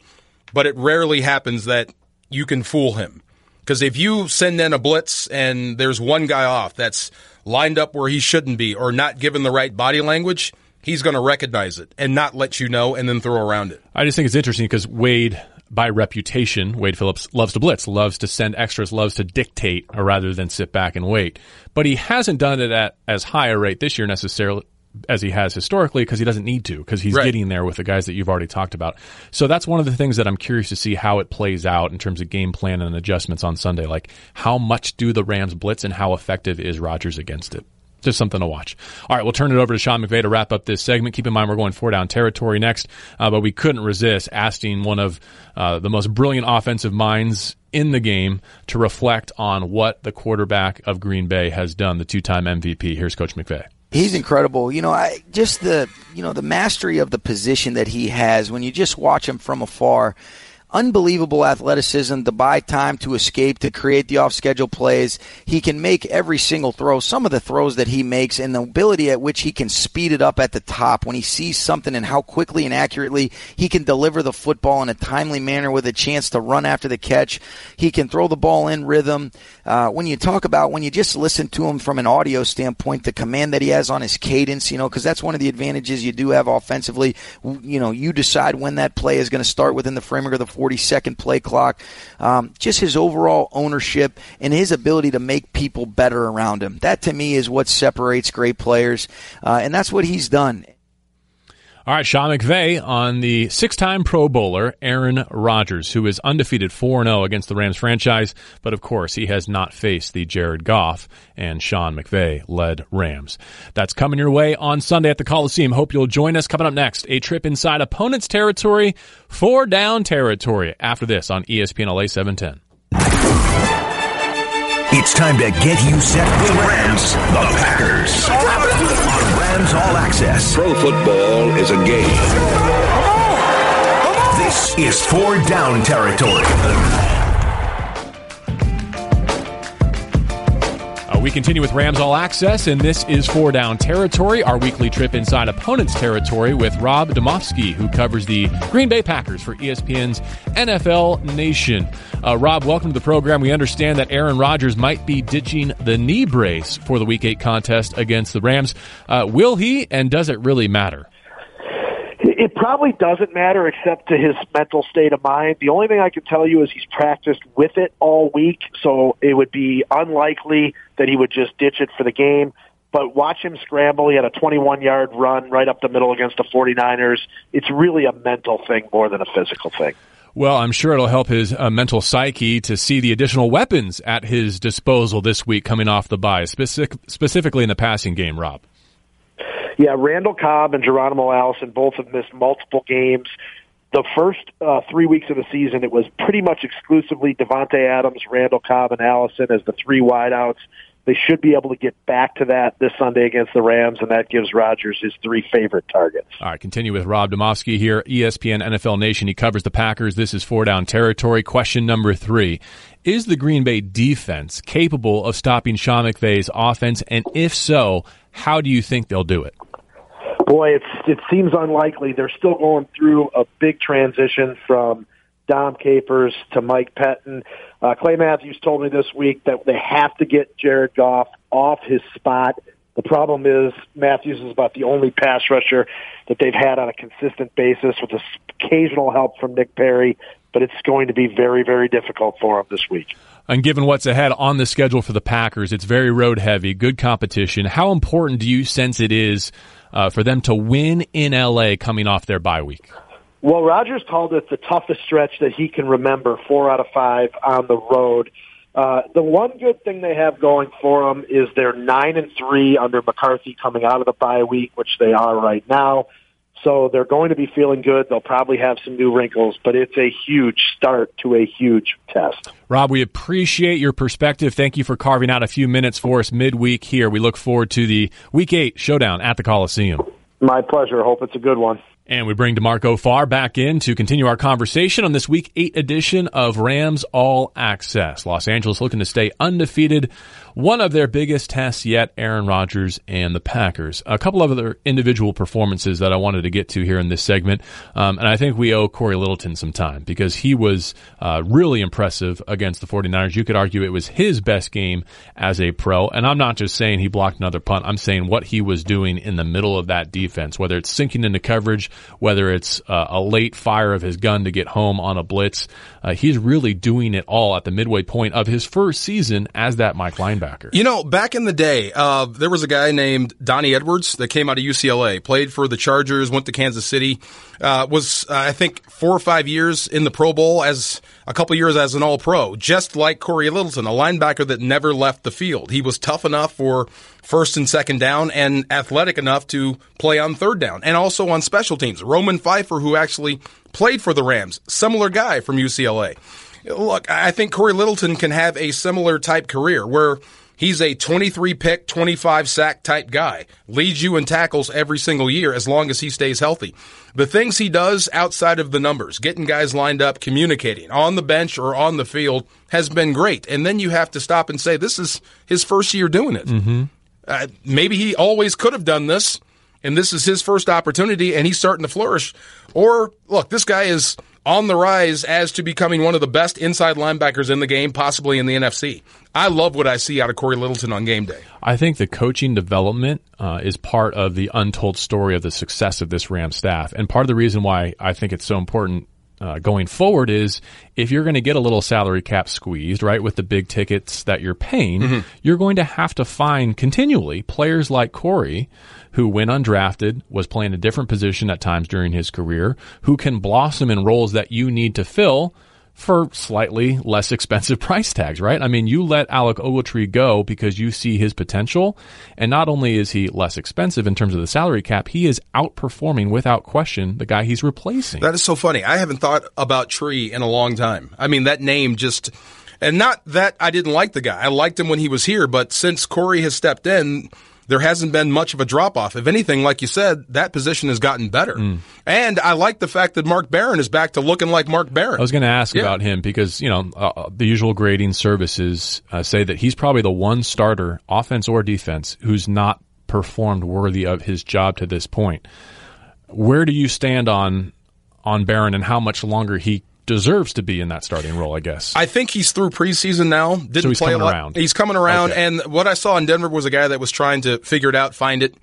But it rarely happens that you can fool him. Because if you send in a blitz and there's one guy off that's lined up where he shouldn't be or not given the right body language, he's going to recognize it and not let you know and then throw around it. I just think it's interesting because Wade, by reputation, Wade Phillips loves to blitz, loves to send extras, loves to dictate rather than sit back and wait. But he hasn't done it at as high a rate this year necessarily as he has historically because he doesn't need to because he's right. getting there with the guys that you've already talked about. So that's one of the things that I'm curious to see how it plays out in terms of game plan and adjustments on Sunday. Like how much do the Rams blitz and how effective is Rodgers against it? Just something to watch. All right, we'll turn it over to Sean McVay to wrap up this segment. Keep in mind we're going four down territory next, uh, but we couldn't resist asking one of uh, the most brilliant offensive minds in the game to reflect on what the quarterback of Green Bay has done, the two-time MVP. Here's Coach McVay. He's incredible. You know, I just the you know the mastery of the position that he has when you just watch him from afar unbelievable athleticism to buy time to escape, to create the off schedule plays. He can make every single throw, some of the throws that he makes, and the ability at which he can speed it up at the top when he sees something and how quickly and accurately he can deliver the football in a timely manner with a chance to run after the catch. He can throw the ball in rhythm. Uh, when you talk about, when you just listen to him from an audio standpoint, the command that he has on his cadence, you know, because that's one of the advantages you do have offensively. You know, you decide when that play is going to start within the framework of the four 42nd play clock. Um, just his overall ownership and his ability to make people better around him. That to me is what separates great players, uh, and that's what he's done. All right, Sean McVay on the six time Pro Bowler, Aaron Rodgers, who is undefeated 4 0 against the Rams franchise. But of course, he has not faced the Jared Goff and Sean McVay led Rams. That's coming your way on Sunday at the Coliseum. Hope you'll join us. Coming up next, a trip inside opponent's territory, four down territory. After this on ESPN LA 710. It's time to get you set with Rams, the Packers. On Rams All Access. Pro football is a game. This is four down territory. We continue with Rams All Access, and this is Four Down Territory, our weekly trip inside opponent's territory with Rob Demovsky, who covers the Green Bay Packers for ESPN's NFL Nation. Uh, Rob, welcome to the program. We understand that Aaron Rodgers might be ditching the knee brace for the Week 8 contest against the Rams. Uh, will he, and does it really matter? It probably doesn't matter except to his mental state of mind. The only thing I can tell you is he's practiced with it all week, so it would be unlikely that he would just ditch it for the game. But watch him scramble. He had a 21 yard run right up the middle against the 49ers. It's really a mental thing more than a physical thing. Well, I'm sure it'll help his uh, mental psyche to see the additional weapons at his disposal this week coming off the bye, specific, specifically in the passing game, Rob. Yeah, Randall Cobb and Geronimo Allison both have missed multiple games. The first uh, three weeks of the season, it was pretty much exclusively Davante Adams, Randall Cobb, and Allison as the three wideouts. They should be able to get back to that this Sunday against the Rams, and that gives Rodgers his three favorite targets. All right, continue with Rob Demovsky here, ESPN NFL Nation. He covers the Packers. This is four down territory. Question number three. Is the Green Bay defense capable of stopping Sean McVay's offense? And if so, how do you think they'll do it? Boy, it's it seems unlikely. They're still going through a big transition from Dom Capers to Mike Pettine. Uh, Clay Matthews told me this week that they have to get Jared Goff off his spot. The problem is Matthews is about the only pass rusher that they've had on a consistent basis with occasional help from Nick Perry, but it's going to be very, very difficult for him this week. And given what's ahead on the schedule for the Packers, it's very road heavy, good competition. How important do you sense it is uh, for them to win in LA coming off their bye week? Well, Rodgers called it the toughest stretch that he can remember, four out of five on the road. Uh, the one good thing they have going for them is they're nine and three under McCarthy coming out of the bye week, which they are right now. So they're going to be feeling good. They'll probably have some new wrinkles, but it's a huge start to a huge test. Rob, we appreciate your perspective. Thank you for carving out a few minutes for us midweek here. We look forward to the Week 8 showdown at the Coliseum. My pleasure. Hope it's a good one. And we bring DeMarco Farr back in to continue our conversation on this week eight edition of Rams All Access. Los Angeles looking to stay undefeated one of their biggest tests yet, Aaron Rodgers and the Packers. A couple of other individual performances that I wanted to get to here in this segment. Um, and I think we owe Cory Littleton some time because he was uh, really impressive against the 49ers. You could argue it was his best game as a pro. And I'm not just saying he blocked another punt. I'm saying what he was doing in the middle of that defense, whether it's sinking into coverage, whether it's uh, a late fire of his gun to get home on a blitz. Uh, he's really doing it all at the midway point of his first season as that Mike linebacker. You know, back in the day, uh, there was a guy named Donnie Edwards that came out of UCLA, played for the Chargers, went to Kansas City, uh, was uh, I think four or five years in the Pro Bowl as a couple years as an All Pro, just like Cory Littleton, a linebacker that never left the field. He was tough enough for first and second down and athletic enough to play on third down and also on special teams. Roman Phifer, who actually played for the Rams, similar guy from UCLA. Look, I think Cory Littleton can have a similar type career where he's a 23 pick, 25 sack type guy, leads you in tackles every single year as long as he stays healthy. The things he does outside of the numbers, getting guys lined up, communicating on the bench or on the field has been great. And then you have to stop and say, this is his first year doing it. Mm-hmm. Uh, maybe he always could have done this and this is his first opportunity and he's starting to flourish. Or look, this guy is on the rise as to becoming one of the best inside linebackers in the game, possibly in the NFC. I love what I see out of Cory Littleton on game day. I think the coaching development uh, is part of the untold story of the success of this Ram staff. And part of the reason why I think it's so important uh, going forward is if you're going to get a little salary cap squeezed, right, with the big tickets that you're paying, Mm-hmm. you're going to have to find continually players like Cory, who, went undrafted, was playing a different position at times during his career, who can blossom in roles that you need to fill for slightly less expensive [laughs] price tags, right? I mean, you let Alec Ogletree go because you see his potential, and not only is he less expensive in terms of the salary cap, he is outperforming without question the guy he's replacing. That is so funny. I haven't thought about Tree in a long time. I mean, that name just, and not that I didn't like the guy. I liked him when he was here, but since Cory has stepped in, there hasn't been much of a drop off. If anything, like you said, that position has gotten better. And I like the fact that Mark Barron is back to looking like Mark Barron. I was going to ask Yeah. about him because you know uh, the usual grading services uh, say that he's probably the one starter, offense or defense, who's not performed worthy of his job to this point. Where do you stand on on Barron and how much longer he deserves to be in that starting role? I guess. I think he's through preseason now. Didn't So he's play coming a lot. around. He's coming around, Okay. and what I saw in Denver was a guy that was trying to figure it out, find it,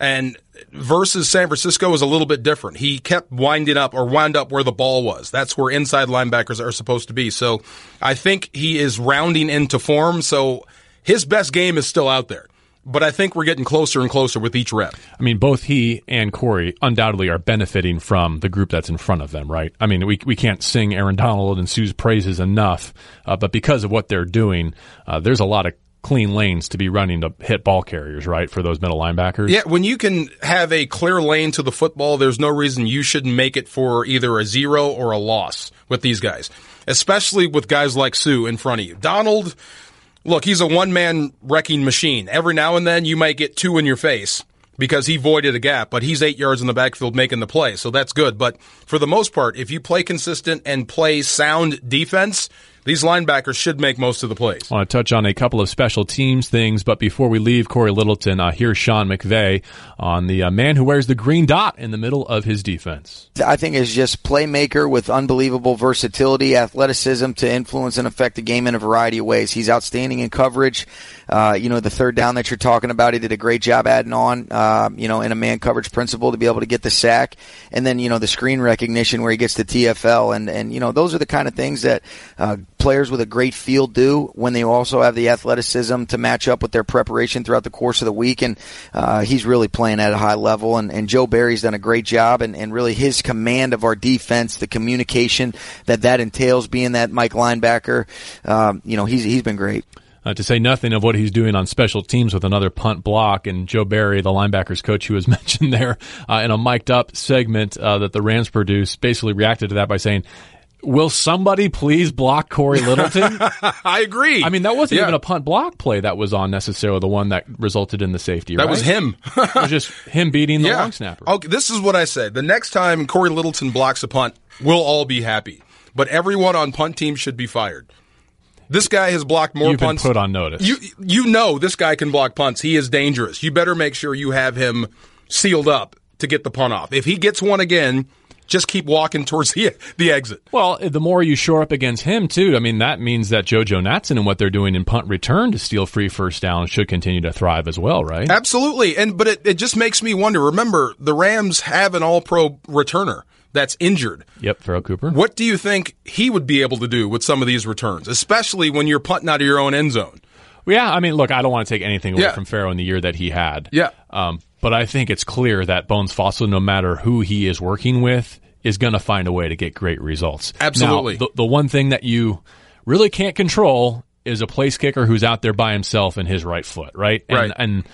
and versus San Francisco was a little bit different. He kept winding up or wound up where the ball was. That's where inside linebackers are supposed to be. So I think he is rounding into form. So his best game is still out there. But I think we're getting closer and closer with each rep. I mean, both he and Cory undoubtedly are benefiting from the group that's in front of them, right? I mean, we we can't sing Aaron Donald and Suh's praises enough, uh, but because of what they're doing, uh, there's a lot of clean lanes to be running to hit ball carriers, right, for those middle linebackers. Yeah, when you can have a clear lane to the football, there's no reason you shouldn't make it for either a zero or a loss with these guys, especially with guys like Sue in front of you. Donald, look, he's a one man wrecking machine. Every now and then you might get two in your face because he voided a gap, but he's eight yards in the backfield making the play, so that's good. But for the most part, if you play consistent and play sound defense, these linebackers should make most of the plays. I want to touch on a couple of special teams things, but before we leave Cory Littleton, uh, here's Sean McVay on the uh, man who wears the green dot in the middle of his defense. I think is just playmaker with unbelievable versatility, athleticism to influence and affect the game in a variety of ways. He's outstanding in coverage. Uh, you know, the third down that you're talking about, he did a great job adding on, uh, you know, in a man coverage principle to be able to get the sack. And then, you know, the screen recognition where he gets the TFL. And, and, you know, those are the kind of things that, uh, players with a great field do when they also have the athleticism to match up with their preparation throughout the course of the week. And, uh, he's really playing at a high level. And, and Joe Barry's done a great job and, and really his command of our defense, the communication that that entails being that Mike linebacker. Um, you know, he's, he's been great. Uh, to say nothing of what he's doing on special teams with another punt block. And Joe Barry, the linebackers coach who was [laughs] mentioned there uh, in a mic'd up segment uh, that the Rams produced, basically reacted to that by saying, Will somebody please block Cory Littleton? [laughs] I agree. I mean, that wasn't Yeah. even a punt block play that was on necessarily the one that resulted in the safety. That right? was him. it was just him beating the [laughs] long snapper. Okay, this is what I said. The next time Cory Littleton blocks a punt, we'll all be happy. But everyone on punt team should be fired. This guy has blocked more You've punts. put on notice. You you know this guy can block punts. He is dangerous. You better make sure you have him sealed up to get the punt off. If he gets one again, just keep walking towards the the exit. Well, the more you shore up against him, too, I mean, that means that JoJo Natson and what they're doing in punt return to steal free first down should continue to thrive as well, right? Absolutely. And but it, it just makes me wonder. Remember, the Rams have an all pro returner that's injured. Yep, Pharoh Cooper. What do you think he would be able to do with some of these returns, especially when you're punting out of your own end zone? Yeah, I mean, look, I don't want to take anything away Yeah. from Pharoh in the year that he had. Yeah. Um, but I think it's clear that Bones Fassel, no matter who he is working with, is going to find a way to get great results. Absolutely. Now, the, the one thing that you really can't control is a place kicker who's out there by himself in his right foot, right? And, Right. And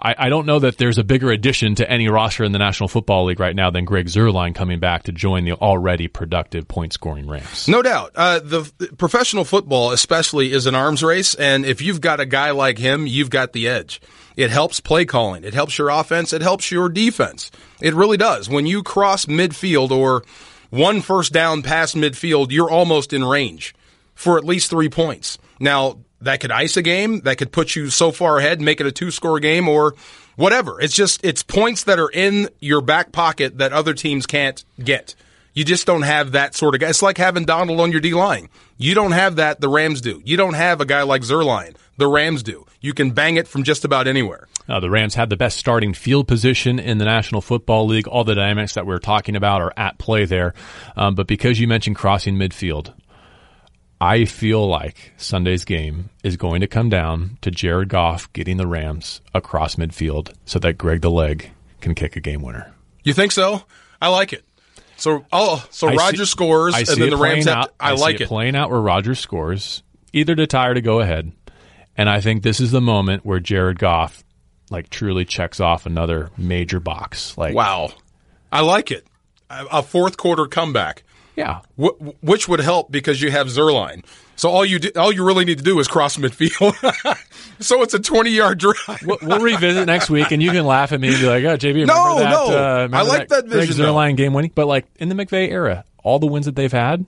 I, I don't know that there's a bigger addition to any roster in the National Football League right now than Greg Zuerlein coming back to join the already productive point scoring Rams. No doubt. Uh, the, the professional football, especially, is an arms race, and if you've got a guy like him, you've got the edge. It helps play calling. It helps your offense. It helps your defense. It really does. When you cross midfield or one first down past midfield, you're almost in range for at least three points. Now, that could ice a game. That could put you so far ahead, make it a two score game or whatever. It's just, it's points that are in your back pocket that other teams can't get. You just don't have that sort of guy. It's like having Donald on your D line. You don't have that. The Rams do. You don't have a guy like Zuerlein. The Rams do. You can bang it from just about anywhere. Uh, the Rams have the best starting field position in the National Football League. All the dynamics that we're talking about are at play there. Um, but because you mentioned crossing midfield, I feel like Sunday's game is going to come down to Jared Goff getting the Rams across midfield so that Greg the Leg can kick a game winner. You think so? I like it. So, oh, so I Roger see- scores, I and then the Rams have. out- To, I, see like it it. playing out where Roger scores, either to tie or to go ahead. And I think this is the moment where Jared Goff, like, truly checks off another major box. Like, Wow, I like it. A fourth quarter comeback. Yeah, Wh- which would help because you have Zuerlein. So all you do, all you really need to do is cross midfield. [laughs] so it's a twenty yard drive. we'll, we'll revisit next week, and you can laugh at me and be like, "Oh, JB, remember No, that? no. Uh, I like that Greg vision, though. Zuerlein game winning." But like in the McVay era, all the wins that they've had,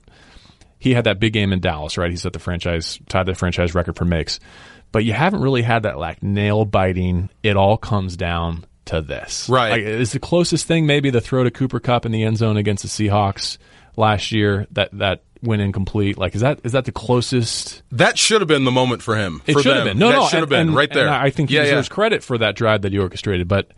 he had that big game in Dallas, right? He set the franchise tied the franchise record for makes. But you haven't really had that like nail biting. It all comes down to this, Right. Like, it's the closest thing, maybe the throw to Cooper Kupp in the end zone against the Seahawks last year. That that went incomplete. Like, is that is that the closest? That should have been the moment for him. It for should have been. No, that no, should have been and- right there. and I think he yeah, deserves yeah. credit for that drive that he orchestrated, but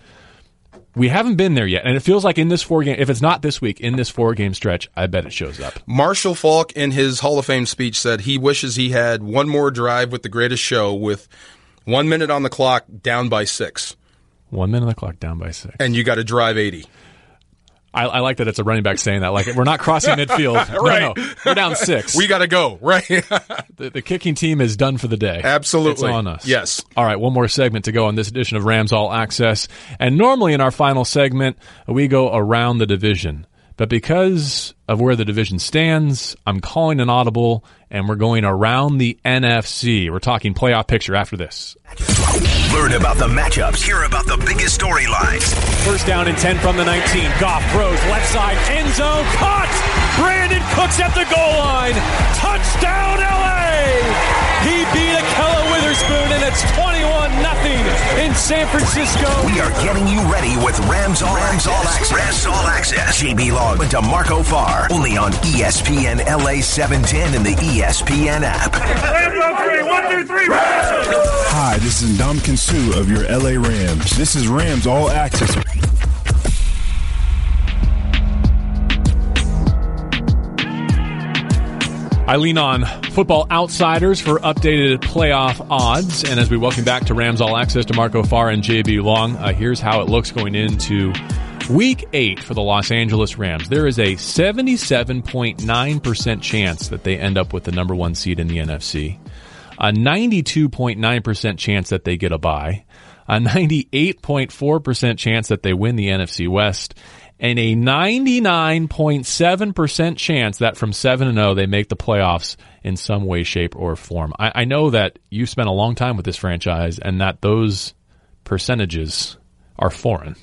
we haven't been there yet. And it feels like in this four game, if it's not this week, in this four game stretch, I bet it shows up. Marshall Faulk, in his Hall of Fame speech, said he wishes he had one more drive with the greatest show with one minute on the clock, down by six, One minute on the clock, down by six. and you got to drive eighty. I, I like that it's a running back saying that. Like we're not crossing midfield. Right. [laughs] No, no, we're down six. We got to go right. [laughs] the, the kicking team is done for the day. Absolutely. It's on us. Yes. All right, one more segment to go on this edition of Rams All Access. And normally in our final segment, we go around the division. But because of where the division stands, I'm calling an audible and we're going around the NFC. We're talking playoff picture after this. Learn about the matchups. Hear about the biggest storylines. First down and 10 from the 19. Goff throws left side, end zone, caught! Brandin Cooks at the goal line. Touchdown, LA! He beat Ahkello Witherspoon, and it's 21 0 in San Francisco. We are getting you ready with Rams All Rams All Access. Rams All Access. JB Long and DeMarco Farr. Only on ESPN LA 710 and the ESPN app. Rams on three, one, two, three. Hi, this is Dom Kinsu of your LA Rams. This is Rams All Access. I lean on football outsiders for updated playoff odds. And as we welcome back to Rams All Access DeMarco Farr and JB Long, uh, here's how it looks going into week eight for the Los Angeles Rams. There is a 77.9% chance that they end up with the number one seed in the NFC, a 92.9% chance that they get a bye, a 98.4% chance that they win the NFC West, and a 99.7% chance that from 7 and 0 they make the playoffs in some way, shape, or form. I, I know that you've spent a long time with this franchise and that those percentages are foreign.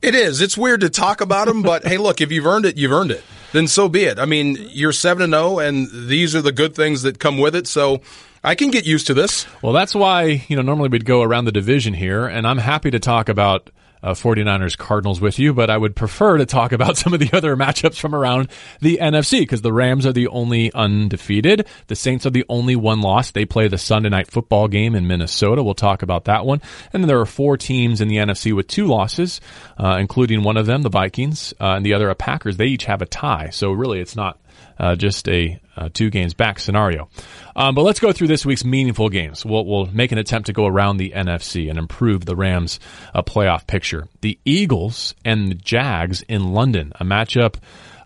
It is. It's weird to talk about them, but hey, look, if you've earned it, you've earned it. Then so be it. I mean, you're seven and zero, and these are the good things that come with it. So I can get used to this. Well, that's why, you know, normally we'd go around the division here, and I'm happy to talk about uh, 49ers Cardinals with you, but I would prefer to talk about [laughs] some of the other matchups from around the NFC because the Rams are the only undefeated. The Saints are the only one loss. They play the Sunday night football game in Minnesota. We'll talk about that one. And then there are four teams in the NFC with two losses, uh, including one of them, the Vikings, uh, and the other, a Packers. They each have a tie. So really, it's not uh, just a uh, two games back scenario. Um, but let's go through this week's meaningful games. We'll, we'll make an attempt to go around the NFC and improve the Rams' uh, playoff picture. The Eagles and the Jags in London, a matchup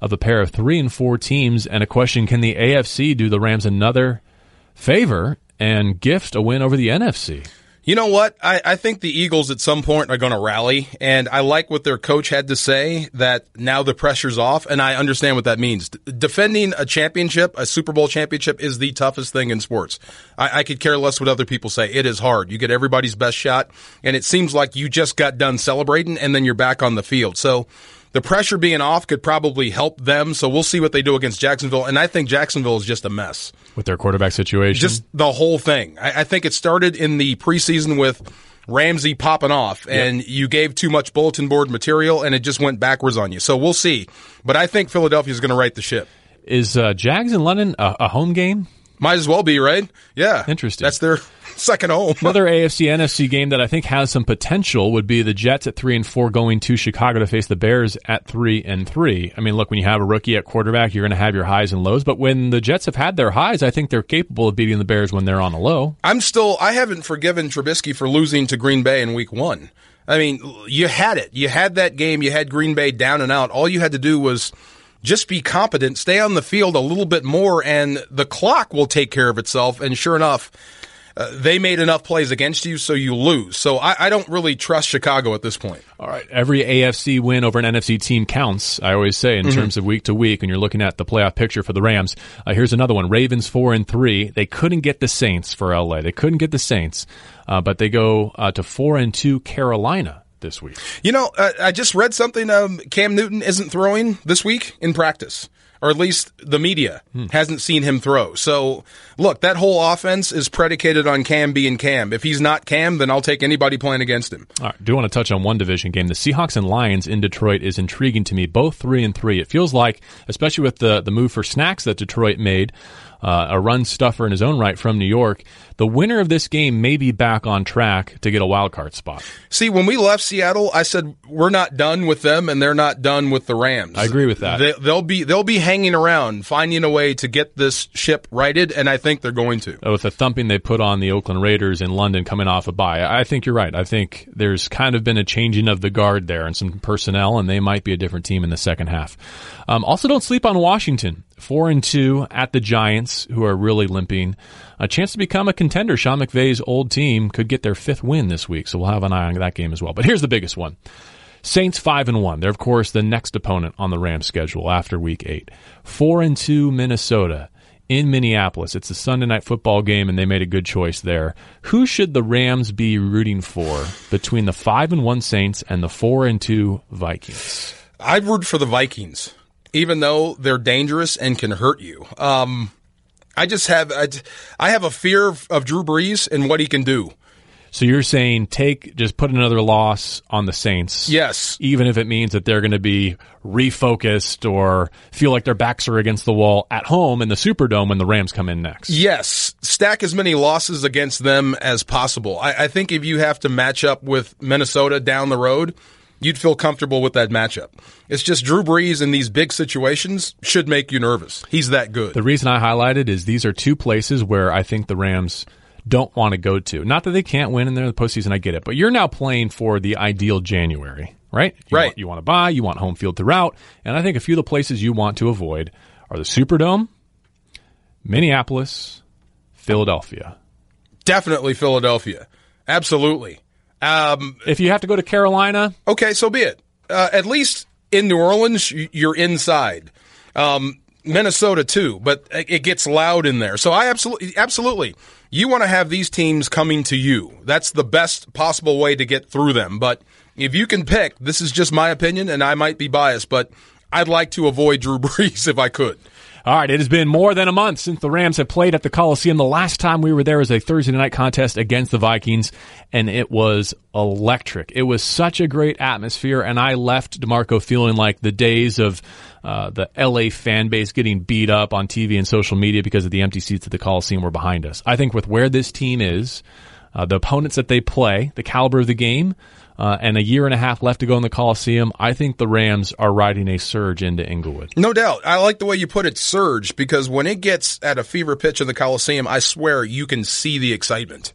of a pair of three and four teams, and a question: Can the AFC do the Rams another favor and gift a win over the NFC? You know what? I, I think the Eagles at some point are going to rally, and I like what their coach had to say that now the pressure's off, and I understand what that means. Defending a championship, a Super Bowl championship, is the toughest thing in sports. I, I could care less what other people say. It is hard. You get everybody's best shot, and it seems like you just got done celebrating, and then you're back on the field. So the pressure being off could probably help them. So we'll see what they do against Jacksonville, and I think Jacksonville is just a mess with their quarterback situation. Just the whole thing. I, I think it started in the preseason with Ramsey popping off, and you gave too much bulletin board material, and it just went backwards on you. So we'll see. But I think Philadelphia is going to right the ship. Is uh, Jags in London a, a home game? Might as well be, right? Yeah. Interesting. That's their second home. Another AFC NFC game that I think has some potential would be the Jets at three and four going to Chicago to face the Bears at three and three. I mean, look, when you have a rookie at quarterback, you're going to have your highs and lows. But when the Jets have had their highs, I think they're capable of beating the Bears when they're on a low. I'm still. I haven't forgiven Trubisky for losing to Green Bay in Week One. I mean, you had it. You had that game. You had Green Bay down and out. All you had to do was just be competent, stay on the field a little bit more, and the clock will take care of itself. And sure enough, uh, they made enough plays against you, so you lose. So I, I, don't really trust Chicago at this point. All right, every AFC win over an NFC team counts. I always say in mm-hmm. terms of week to week, when you're looking at the playoff picture for the Rams. Uh, here's another one: Ravens four and three. They couldn't get the Saints for LA. They couldn't get the Saints, uh, but they go uh, to four and two Carolina this week. You know, uh, I just read something. Um, Cam Newton isn't throwing this week in practice, or at least the media hmm. hasn't seen him throw. So, look, that whole offense is predicated on Cam being Cam. If he's not Cam, then I'll take anybody playing against him. All right, do want to touch on one division game. The Seahawks and Lions in Detroit is intriguing to me. Both three and three. It feels like, especially with the the move for snacks that Detroit made uh, a run stuffer in his own right from New York. The winner of this game may be back on track to get a wild card spot. See, when we left Seattle, I said we're not done with them, and they're not done with the Rams. I agree with that. They, will be they'll be hanging around, finding a way to get this ship righted, and I think they're going to. With the thumping they put on the Oakland Raiders in London coming off a bye, I think you're right. I think there's kind of been a changing of the guard there and some personnel, and they might be a different team in the second half. Um, also, don't sleep on Washington. Four and two at the Giants, who are really limping. A chance to become a contender. Sean McVay's old team could get their fifth win this week, so we'll have an eye on that game as well. But here's the biggest one. Saints five and one. They're of course the next opponent on the Rams schedule after week eight. Four and two Minnesota in Minneapolis. It's a Sunday night football game and they made a good choice there. Who should the Rams be rooting for between the five and one Saints and the four and two Vikings? I'd root for the Vikings even though they're dangerous and can hurt you. Um, I just have I, I have a fear of, of Drew Brees and what he can do. So you're saying take just put another loss on the Saints. Yes. Even if it means that they're going to be refocused or feel like their backs are against the wall at home in the Superdome when the Rams come in next. Yes. Stack as many losses against them as possible. I, I think if you have to match up with Minnesota down the road, you'd feel comfortable with that matchup. It's just Drew Brees in these big situations should make you nervous. He's that good. The reason I highlighted is these are two places where I think the Rams don't want to go to. Not that they can't win in the postseason, I get it, but you're now playing for the ideal January, right? You right. Want, you want to buy, you want home field throughout, and I think a few of the places you want to avoid are the Superdome, Minneapolis, Philadelphia. Definitely Philadelphia. Absolutely. Um, if you have to go to Carolina, okay, so be it. Uh, at least in New Orleans, you're inside. Um, Minnesota too, but it gets loud in there. So I absolutely, absolutely, you want to have these teams coming to you. That's the best possible way to get through them. But if you can pick, this is just my opinion, and I might be biased, but I'd like to avoid Drew [laughs] Brees if I could. All right, it has been more than a month since the Rams have played at the Coliseum. The last time we were there was a Thursday night contest against the Vikings, and it was electric. It was such a great atmosphere, and I left DeMarco feeling like the days of uh, the LA fan base getting beat up on TV and social media because of the empty seats at the Coliseum were behind us. I think with where this team is, uh, the opponents that they play, the caliber of the game, uh, and a year and a half left to go in the Coliseum, I think the Rams are riding a surge into Inglewood. No doubt. I like the way you put it, surge, because when it gets at a fever pitch in the Coliseum, I swear you can see the excitement.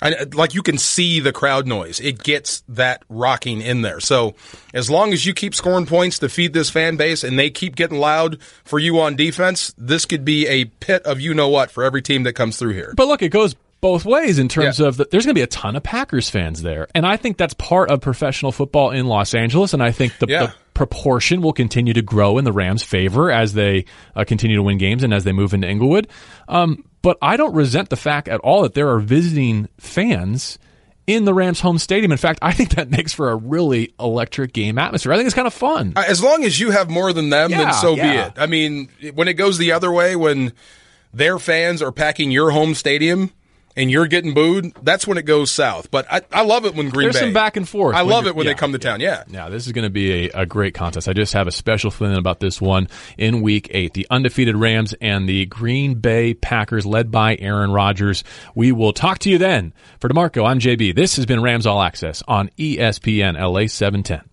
I, like you can see the crowd noise. It gets that rocking in there. So as long as you keep scoring points to feed this fan base and they keep getting loud for you on defense, this could be a pit of you know what for every team that comes through here. But look, it goes both ways in terms yeah. of the, there's going to be a ton of Packers fans there, and I think that's part of professional football in Los Angeles, and I think the, yeah. the proportion will continue to grow in the Rams' favor as they uh, continue to win games and as they move into Inglewood. Um, but I don't resent the fact at all that there are visiting fans in the Rams' home stadium. In fact, I think that [laughs] makes for a really electric game atmosphere. I think it's kind of fun. As long as you have more than them, yeah, then so be it. I mean, when it goes the other way, when their fans are packing your home stadium and you're getting booed, that's when it goes south. But I, I love it when Green There's Bay. some back and forth. I love it when yeah, they come to town. Yeah. Yeah, this is going to be a, a great contest. I just have a special feeling about this one in week eight. The undefeated Rams and the Green Bay Packers led by Aaron Rodgers. We will talk to you then. For DeMarco, I'm JB. This has been Rams All Access on ESPN LA 710.